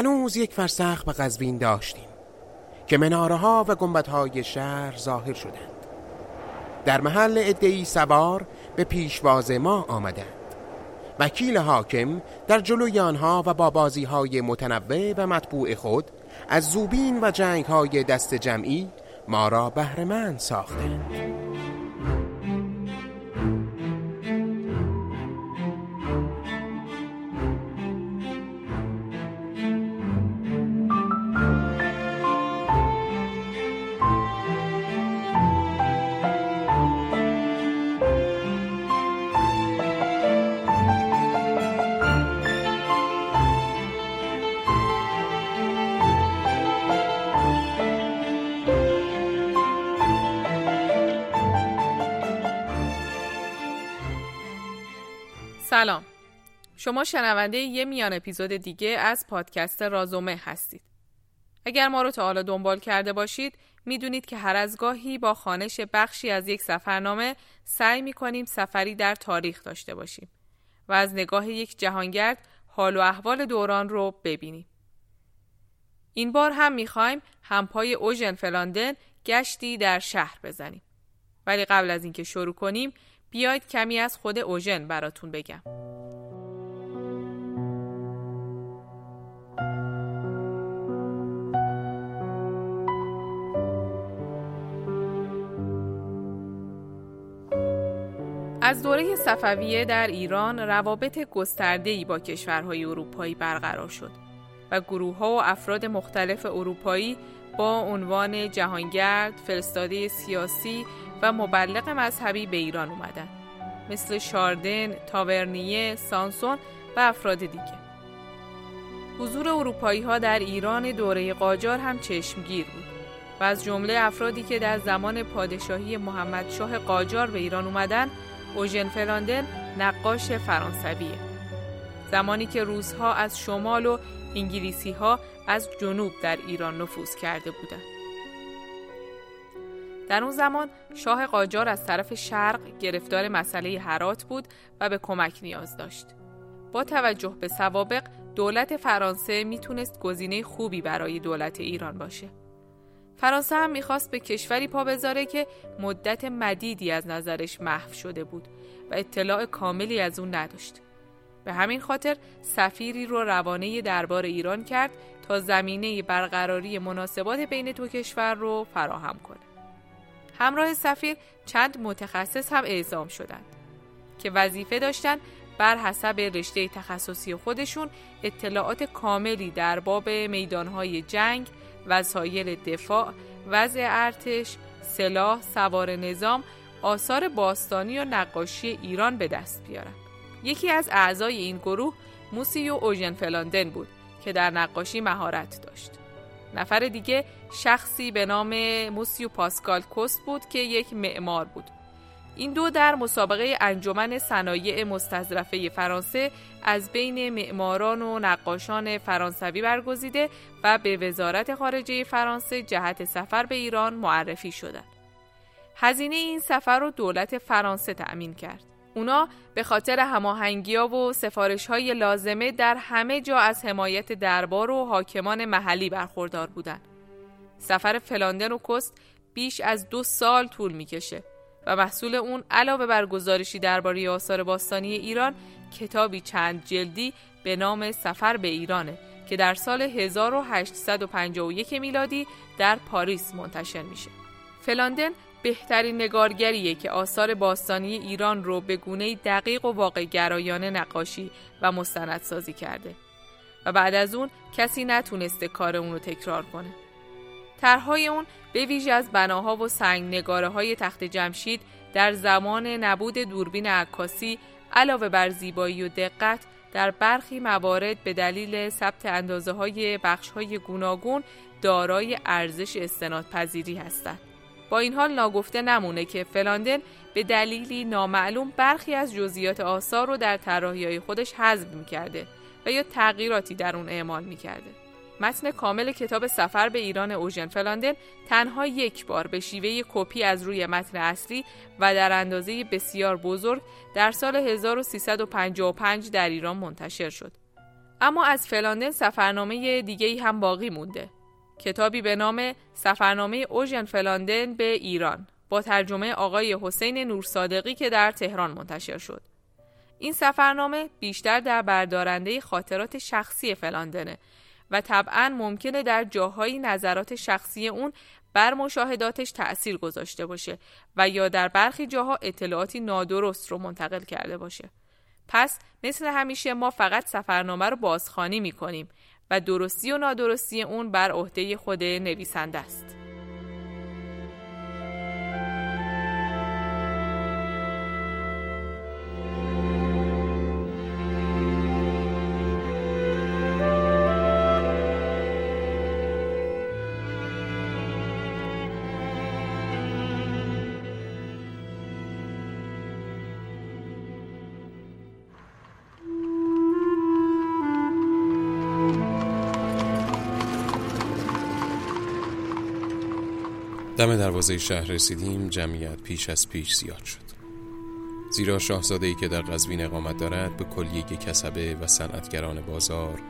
هنوز یک فرسخ به قزوین داشتیم که مناره ها و گنبت های شهر ظاهر شدند. در محل ادهی سوار به پیشواز ما آمدند. وکیل حاکم در جلوی آنها و با بازی های متنوع و مطبوع خود از زوبین و جنگ های دست جمعی ما را بهرهمند ساختند. سلام. شما شنونده یه میان اپیزود دیگه از پادکست رازومه هستید. اگر ما رو تا حالا دنبال کرده باشید می‌دونید که هر از گاهی با خانش بخشی از یک سفرنامه سعی می‌کنیم سفری در تاریخ داشته باشیم و از نگاه یک جهانگرد حال و احوال دوران رو ببینیم. این بار هم می‌خوایم همپای اوژن فلاندن گشتی در شهر بزنیم. ولی قبل از اینکه شروع کنیم بیاید کمی از خود اوژن براتون بگم. از دوره صفویه در ایران روابط گسترده‌ای با کشورهای اروپایی برقرار شد و گروه ها و افراد مختلف اروپایی با عنوان جهانگرد، فرستاده سیاسی و مبلغ مذهبی به ایران اومدن. مثل شاردن، تاورنیه، سانسون و افراد دیگه. حضور اروپایی ها در ایران دوره قاجار هم چشمگیر بود و از جمله افرادی که در زمان پادشاهی محمد شاه قاجار به ایران اومدن اوژن فراندن نقاش فرانسویه. زمانی که روزها از شمال و انگلیسی ها از جنوب در ایران نفوذ کرده بودند. در اون زمان شاه قاجار از طرف شرق گرفتار مسئله هرات بود و به کمک نیاز داشت. با توجه به سوابق دولت فرانسه می‌تونست گزینه خوبی برای دولت ایران باشه. فرانسه هم می‌خواست به کشوری پا بذاره که مدت مدیدی از نظرش محو شده بود و اطلاع کاملی از اون نداشت. به همین خاطر سفیری رو روانه دربار ایران کرد تا زمینه برقراری مناسبات بین دو کشور رو فراهم کنه. همراه سفیر چند متخصص هم اعزام شدند که وظیفه داشتن بر حسب رشته تخصصی خودشون اطلاعات کاملی در باب میدانهای جنگ، وسایل دفاع، وضع ارتش، سلاح، سوار نظام، آثار باستانی و نقاشی ایران به دست بیارن. یکی از اعضای این گروه موسیو اوژن فلاندن بود که در نقاشی مهارت داشت. نفر دیگه شخصی به نام موسیو پاسکال کوست بود که یک معمار بود. این دو در مسابقه انجمن صنایع مستظرفه فرانسه از بین معماران و نقاشان فرانسوی برگزیده و به وزارت خارجه فرانسه جهت سفر به ایران معرفی شدند. هزینه این سفر رو دولت فرانسه تأمین کرد. اونا به خاطر هماهنگی و سفارش های لازمه در همه جا از حمایت دربار و حاکمان محلی برخوردار بودند. سفر فلاندن و کست بیش از دو سال طول می‌کشه و محصول اون علاوه بر گزارشی درباره آثار باستانی ایران کتابی چند جلدی به نام سفر به ایرانه که در سال 1851 میلادی در پاریس منتشر میشه. فلاندن بهترین نگارگریه که آثار باستانی ایران رو به گونه دقیق و واقع گرایانه نقاشی و مستندسازی کرده و بعد از اون کسی نتونسته کار اون رو تکرار کنه. طرحهای اون به ویژه از بناها و سنگ نگاره های تخت جمشید در زمان نبود دوربین عکاسی علاوه بر زیبایی و دقت در برخی موارد به دلیل ثبت اندازه های بخش های گوناگون دارای ارزش استناد پذیری هستند. با این حال ناگفته نمونه که فلاندن به دلیلی نامعلوم برخی از جزئیات آثار رو در طراحی‌های خودش حذف می‌کرده و یا تغییراتی در اون اعمال می‌کرده. متن کامل کتاب سفر به ایران اوژن فلاندن تنها یک بار به شیوه کپی از روی متن اصلی و در اندازه بسیار بزرگ در سال 1355 در ایران منتشر شد. اما از فلاندن سفرنامه دیگه هم باقی مونده کتابی به نام سفرنامه اوژن فلاندن به ایران با ترجمه آقای حسین نورصادقی که در تهران منتشر شد این سفرنامه بیشتر در بردارنده خاطرات شخصی فلاندنه و طبعا ممکنه در جاهایی نظرات شخصی اون بر مشاهداتش تأثیر گذاشته باشه و یا در برخی جاها اطلاعاتی نادرست رو منتقل کرده باشه. پس مثل همیشه ما فقط سفرنامه رو بازخوانی می‌کنیم و درستی و نادرستی اون بر عهده خود نویسنده است. دم دروازه شهر رسیدیم جمعیت پیش از پیش زیاد شد. زیرا شاهزاده ای که در قزوین اقامت دارد به کلیه کسبه و صنعتگران بازار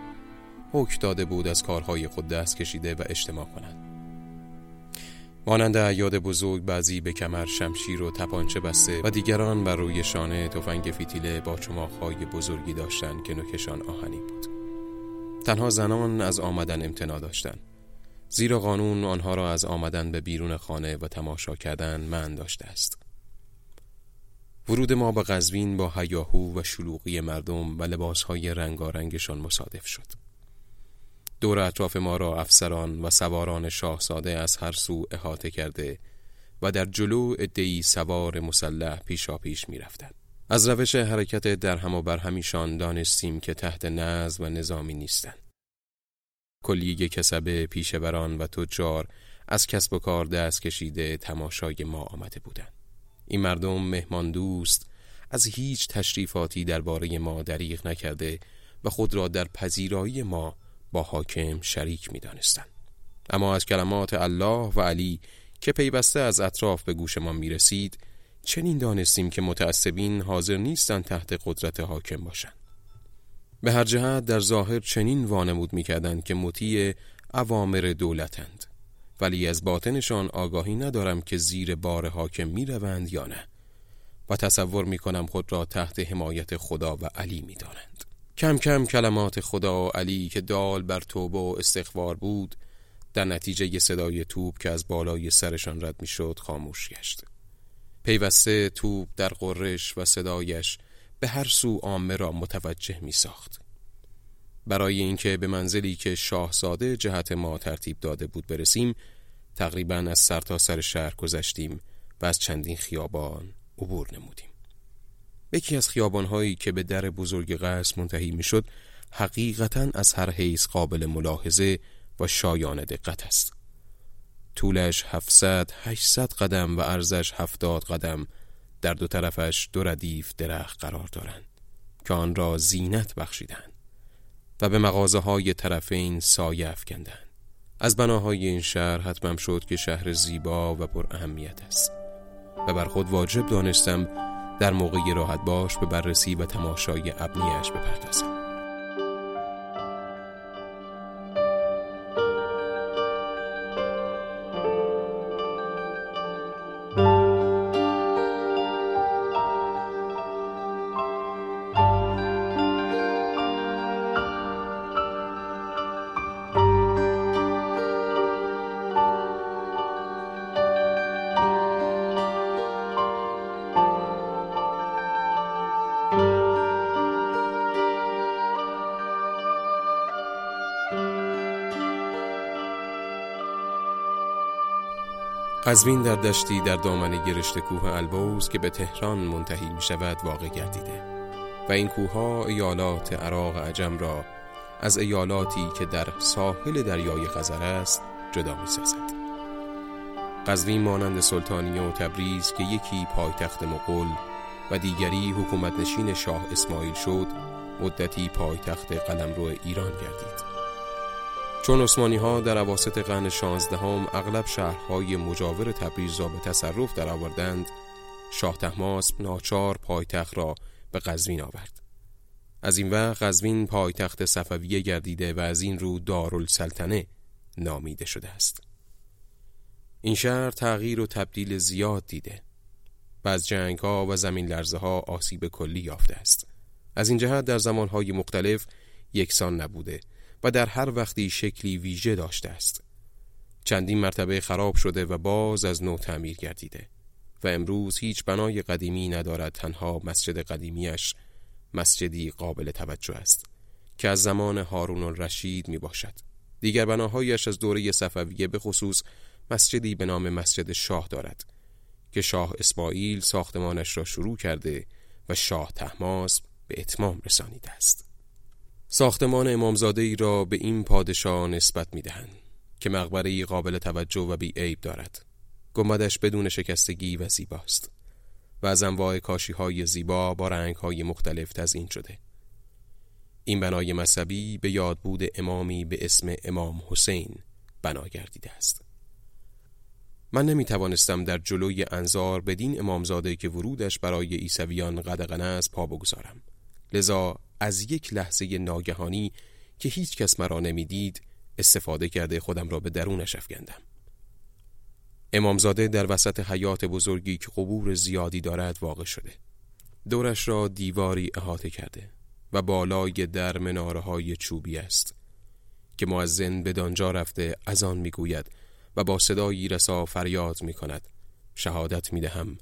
حکم داده بود از کارهای خود دست کشیده و اجتماع کنند مانند عیاد بزرگ بعضی به کمر شمشیر و تپانچه بسته و دیگران بر روی شانه تفنگ فیتیله با چماخهای بزرگی داشتند که نوکشان آهنی بود. تنها زنان از آمدن امتنا داشتند. زیرا قانون آنها را از آمدن به بیرون خانه و تماشا کردن من داشته است ورود ما به قزوین با هیاهو و شلوغی مردم و لباسهای رنگارنگشان مصادف شد دور اطراف ما را افسران و سواران شاهزاده از هر سو احاطه کرده و در جلو ادهی سوار مسلح پیشا پیش می رفتن. از روش حرکت در هم و برهمیشان دانستیم که تحت نظم و نظامی نیستند. کلیه کسب پیشوران و تجار از کسب و کار دست کشیده تماشای ما آمده بودند. این مردم مهمان دوست از هیچ تشریفاتی درباره ما دریغ نکرده و خود را در پذیرایی ما با حاکم شریک می دانستن. اما از کلمات الله و علی که پیوسته از اطراف به گوش ما می رسید چنین دانستیم که متعصبین حاضر نیستند تحت قدرت حاکم باشند. به هر جهت در ظاهر چنین وانمود می‌کردند که مطیع عوامر دولتند. ولی از باطنشان آگاهی ندارم که زیر بار حاکم می‌روند یا نه. و تصور می‌کنم خود را تحت حمایت خدا و علی می‌دانند. کم کم کلمات خدا و علی که دال بر توبه و استغفار بود در نتیجه صدای توپ که از بالای سرشان رد می‌شد خاموش گشت. پیوسته توپ در قرش و صدایش به هر سو عامه را متوجه می ساخت. برای اینکه به منزلی که شاهزاده جهت ما ترتیب داده بود برسیم تقریبا از سر تا سر شهر گذشتیم و از چندین خیابان عبور نمودیم یکی از خیابانهایی که به در بزرگ قصر منتهی می‌شد حقیقتا از هر حیث قابل ملاحظه و شایان دقت است طولش 700 800 قدم و عرضش 70 قدم در دو طرفش دو ردیف درخت قرار دارند که آن را زینت بخشیدند و به مغازه های طرفین سایه افکندند. از بناهای این شهر حتمم شد که شهر زیبا و پر اهمیت است و بر خود واجب دانستم در موقع راحت باش به بررسی و تماشای ابنیش بپردازم. قزوین در دشتی در دامن گرشت کوه البوز که به تهران منتهی می شود واقع گردیده و این کوه ها ایالات عراق عجم را از ایالاتی که در ساحل دریای خزر است جدا می سازد. قزوین مانند سلطانیه و تبریز که یکی پایتخت مغول و دیگری حکومت نشین شاه اسماعیل شد مدتی پایتخت قلمرو ایران گردید چون عثمانی ها در عواست قرن شانزدهم اغلب شهرهای مجاور تبریز را به تصرف درآوردند شاه تحماسب ناچار پایتخت را به قزوین آورد. از این وقت قزوین پایتخت صفویه گردیده و از این رو دارالسلطنه نامیده شده است. این شهر تغییر و تبدیل زیاد دیده و از جنگ ها و زمین لرزه ها آسیب کلی یافته است. از این جهت در زمان های مختلف یکسان نبوده و در هر وقتی شکلی ویژه داشته است. چندین مرتبه خراب شده و باز از نو تعمیر گردیده و امروز هیچ بنای قدیمی ندارد تنها مسجد قدیمیش مسجدی قابل توجه است که از زمان هارون الرشید می باشد دیگر بناهایش از دوره صفویه به خصوص مسجدی به نام مسجد شاه دارد که شاه اسماعیل ساختمانش را شروع کرده و شاه تحماس به اتمام رسانیده است. ساختمان امامزاده ای را به این پادشاه نسبت می دهند که مقبره قابل توجه و بی دارد. گمدش بدون شکستگی و زیباست و از انواع کاشی های زیبا با رنگ های مختلف تزین شده. این بنای مذهبی به یاد بود امامی به اسم امام حسین بنا گردیده است. من نمی توانستم در جلوی انظار بدین امامزاده که ورودش برای عیسویان قدغنه است پا بگذارم. لذا از یک لحظه ناگهانی که هیچ کس مرا نمی‌دید استفاده کرده خودم را به درونش افکندم امامزاده در وسط حیات بزرگی که قبور زیادی دارد واقع شده. دورش را دیواری احاطه کرده و بالای در مناره های چوبی است که معزن به دانجا رفته از آن می‌گوید و با صدایی رسا فریاد می کند شهادت می دهم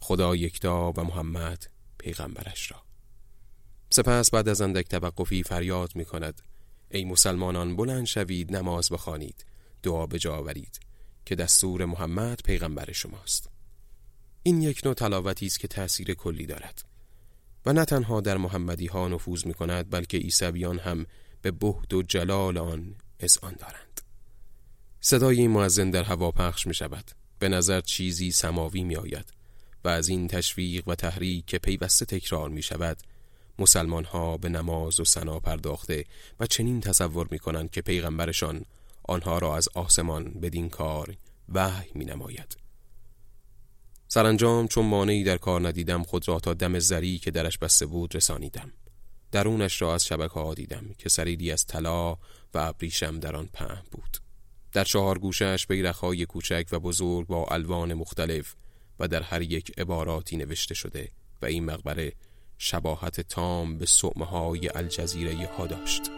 خدا یکتا و محمد پیغمبرش را. سپس بعد از اندک توقفی فریاد می کند ای مسلمانان بلند شوید نماز بخوانید. دعا به آورید که دستور محمد پیغمبر شماست. این یک نوع تلاوتی است که تأثیر کلی دارد. و نه تنها در محمدی ها نفوذ می کند بلکه عیسویان هم به بهد و جلال آن آن دارند. صدای این معزن در هوا پخش می شود به نظر چیزی سماوی می آید و از این تشویق و تحریک که پیوسته تکرار می شود مسلمان ها به نماز و سنا پرداخته و چنین تصور می کنند که پیغمبرشان آنها را از آسمان بدین کار وحی می نماید. سرانجام چون مانعی در کار ندیدم خود را تا دم زری که درش بسته بود رسانیدم. درونش را از شبکه ها دیدم که سریری از طلا و ابریشم در آن پهن بود. در چهار گوشش بیرخهای کوچک و بزرگ با الوان مختلف و در هر یک عباراتی نوشته شده و این مقبره شباهت تام به سعمه های الجزیره ها داشت.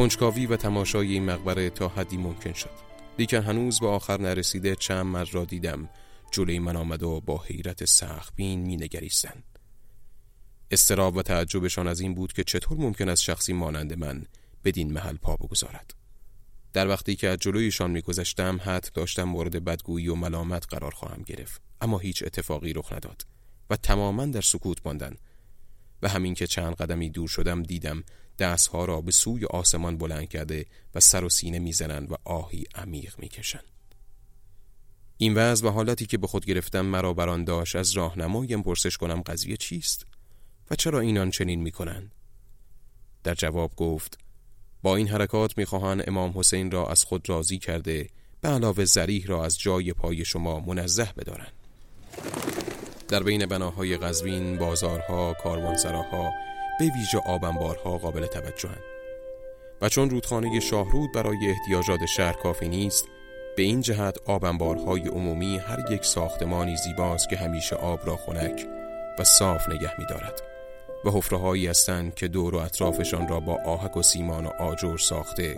کنجکاوی و تماشای این مقبره تا حدی ممکن شد. لیکن هنوز به آخر نرسیده چند مرد را دیدم. جلوی من آمد و با حیرت سخبین می نگریستن. استراب و تعجبشان از این بود که چطور ممکن است شخصی مانند من بدین محل پا بگذارد. در وقتی که از جلویشان میگذشتم حد داشتم مورد بدگویی و ملامت قرار خواهم گرفت. اما هیچ اتفاقی رخ نداد و تماما در سکوت ماندن. و همین که چند قدمی دور شدم دیدم دستها را به سوی آسمان بلند کرده و سر و سینه می‌زنند و آهی عمیق می‌کشند. این وضع و حالتی که به خود گرفتم مرا بران داشت از راهنمایم پرسش کنم قضیه چیست و چرا اینان چنین می‌کنند؟ در جواب گفت با این حرکات می‌خواهند امام حسین را از خود راضی کرده به علاوه زریح را از جای پای شما منزه بدارند. در بین بناهای قزوین بازارها کاروانسراها به ویژه آبنبارها قابل توجهند و چون رودخانه شاهرود برای احتیاجات شهر کافی نیست به این جهت آبنبارهای عمومی هر یک ساختمانی زیباست که همیشه آب را خنک و صاف نگه می دارد و حفره هستند که دور و اطرافشان را با آهک و سیمان و آجر ساخته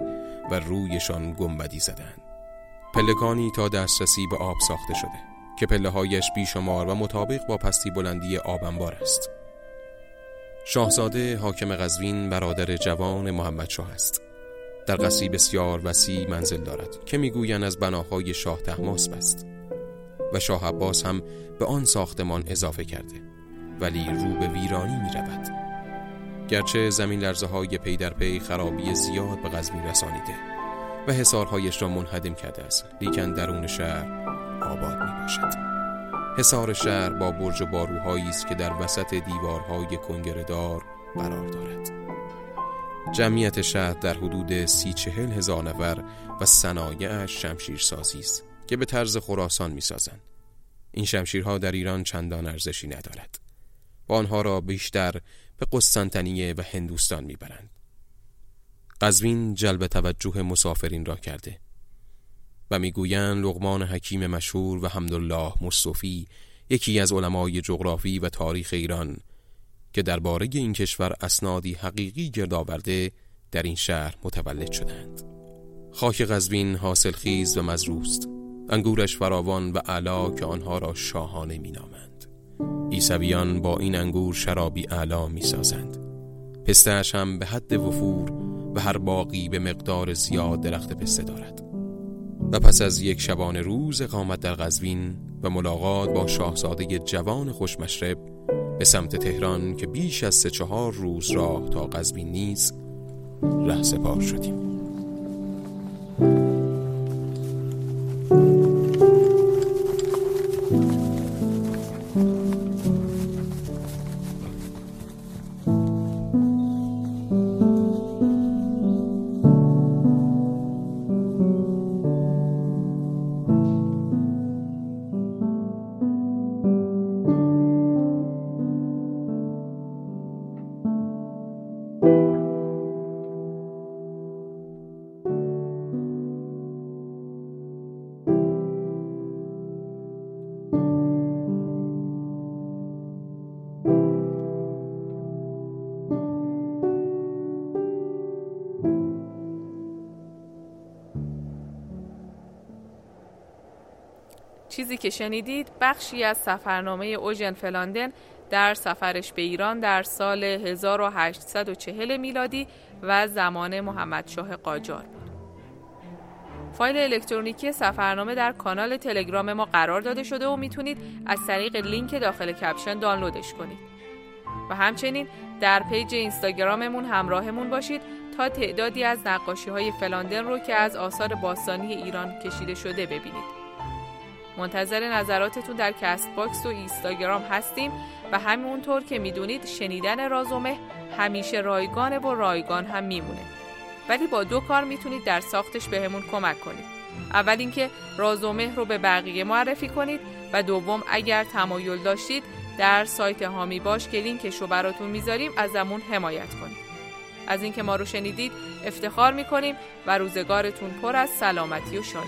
و رویشان گنبدی زدند پلکانی تا دسترسی به آب ساخته شده که پله هایش بیشمار و مطابق با پستی بلندی آبنبار است. شاهزاده حاکم قزوین برادر جوان محمد شاه است. در قصری بسیار وسیع منزل دارد که می‌گویند از بناهای شاه تحماسب است و شاه عباس هم به آن ساختمان اضافه کرده ولی رو به ویرانی می رود گرچه زمین لرزه های پی در پی خرابی زیاد به قزوین رسانیده و حسارهایش را منهدم کرده است لیکن درون شهر آباد می باشد حصار شهر با برج و باروهایی است که در وسط دیوارهای کنگردار قرار دارد جمعیت شهر در حدود سی چهل هزار نفر و صنایعش شمشیر سازی است که به طرز خراسان می سازند. این شمشیرها در ایران چندان ارزشی ندارد و آنها را بیشتر به قسطنطنیه و هندوستان می‌برند. قزوین جلب توجه مسافرین را کرده و می‌گویند لغمان حکیم مشهور و حمدالله مصطفی یکی از علمای جغرافی و تاریخ ایران که درباره این کشور اسنادی حقیقی گرد آورده در این شهر متولد شدند. خاک قزوین حاصل خیز و مزروست. انگورش فراوان و علا که آنها را شاهانه مینامند. ایسویان با این انگور شرابی علا می‌سازند. پستهش هم به حد وفور و هر باقی به مقدار زیاد درخت پسته دارد. و پس از یک شبانه روز اقامت در قزوین و ملاقات با شاهزاده جوان خوشمشرب به سمت تهران که بیش از سه چهار روز راه تا قزوین نیست ره سپار شدیم. چیزی که شنیدید بخشی از سفرنامه اوژن فلاندن در سفرش به ایران در سال 1840 میلادی و زمان محمد شاه قاجار بود. فایل الکترونیکی سفرنامه در کانال تلگرام ما قرار داده شده و می‌تونید از طریق لینک داخل caption دانلودش کنید. و همچنین در page اینستاگراممون همراهمون باشید تا تعدادی از نقاشی های فلاندن رو که از آثار باستانی ایران کشیده شده ببینید. منتظر نظراتتون در Castbox و اینستاگرام هستیم و همونطور که می‌دونید شنیدن رازومه همیشه رایگانه و رایگان هم میمونه. ولی با دو کار می‌تونید در ساختش بهمون کمک کنید. اول اینکه رازومه رو به بقیه معرفی کنید و دوم اگر تمایل داشتید در سایت حامی باش که لینکش رو براتون می‌ذاریم ازمون حمایت کنید. از اینکه ما رو شنیدید افتخار می‌کنیم و روزگارتون پر از سلامتی و شادی.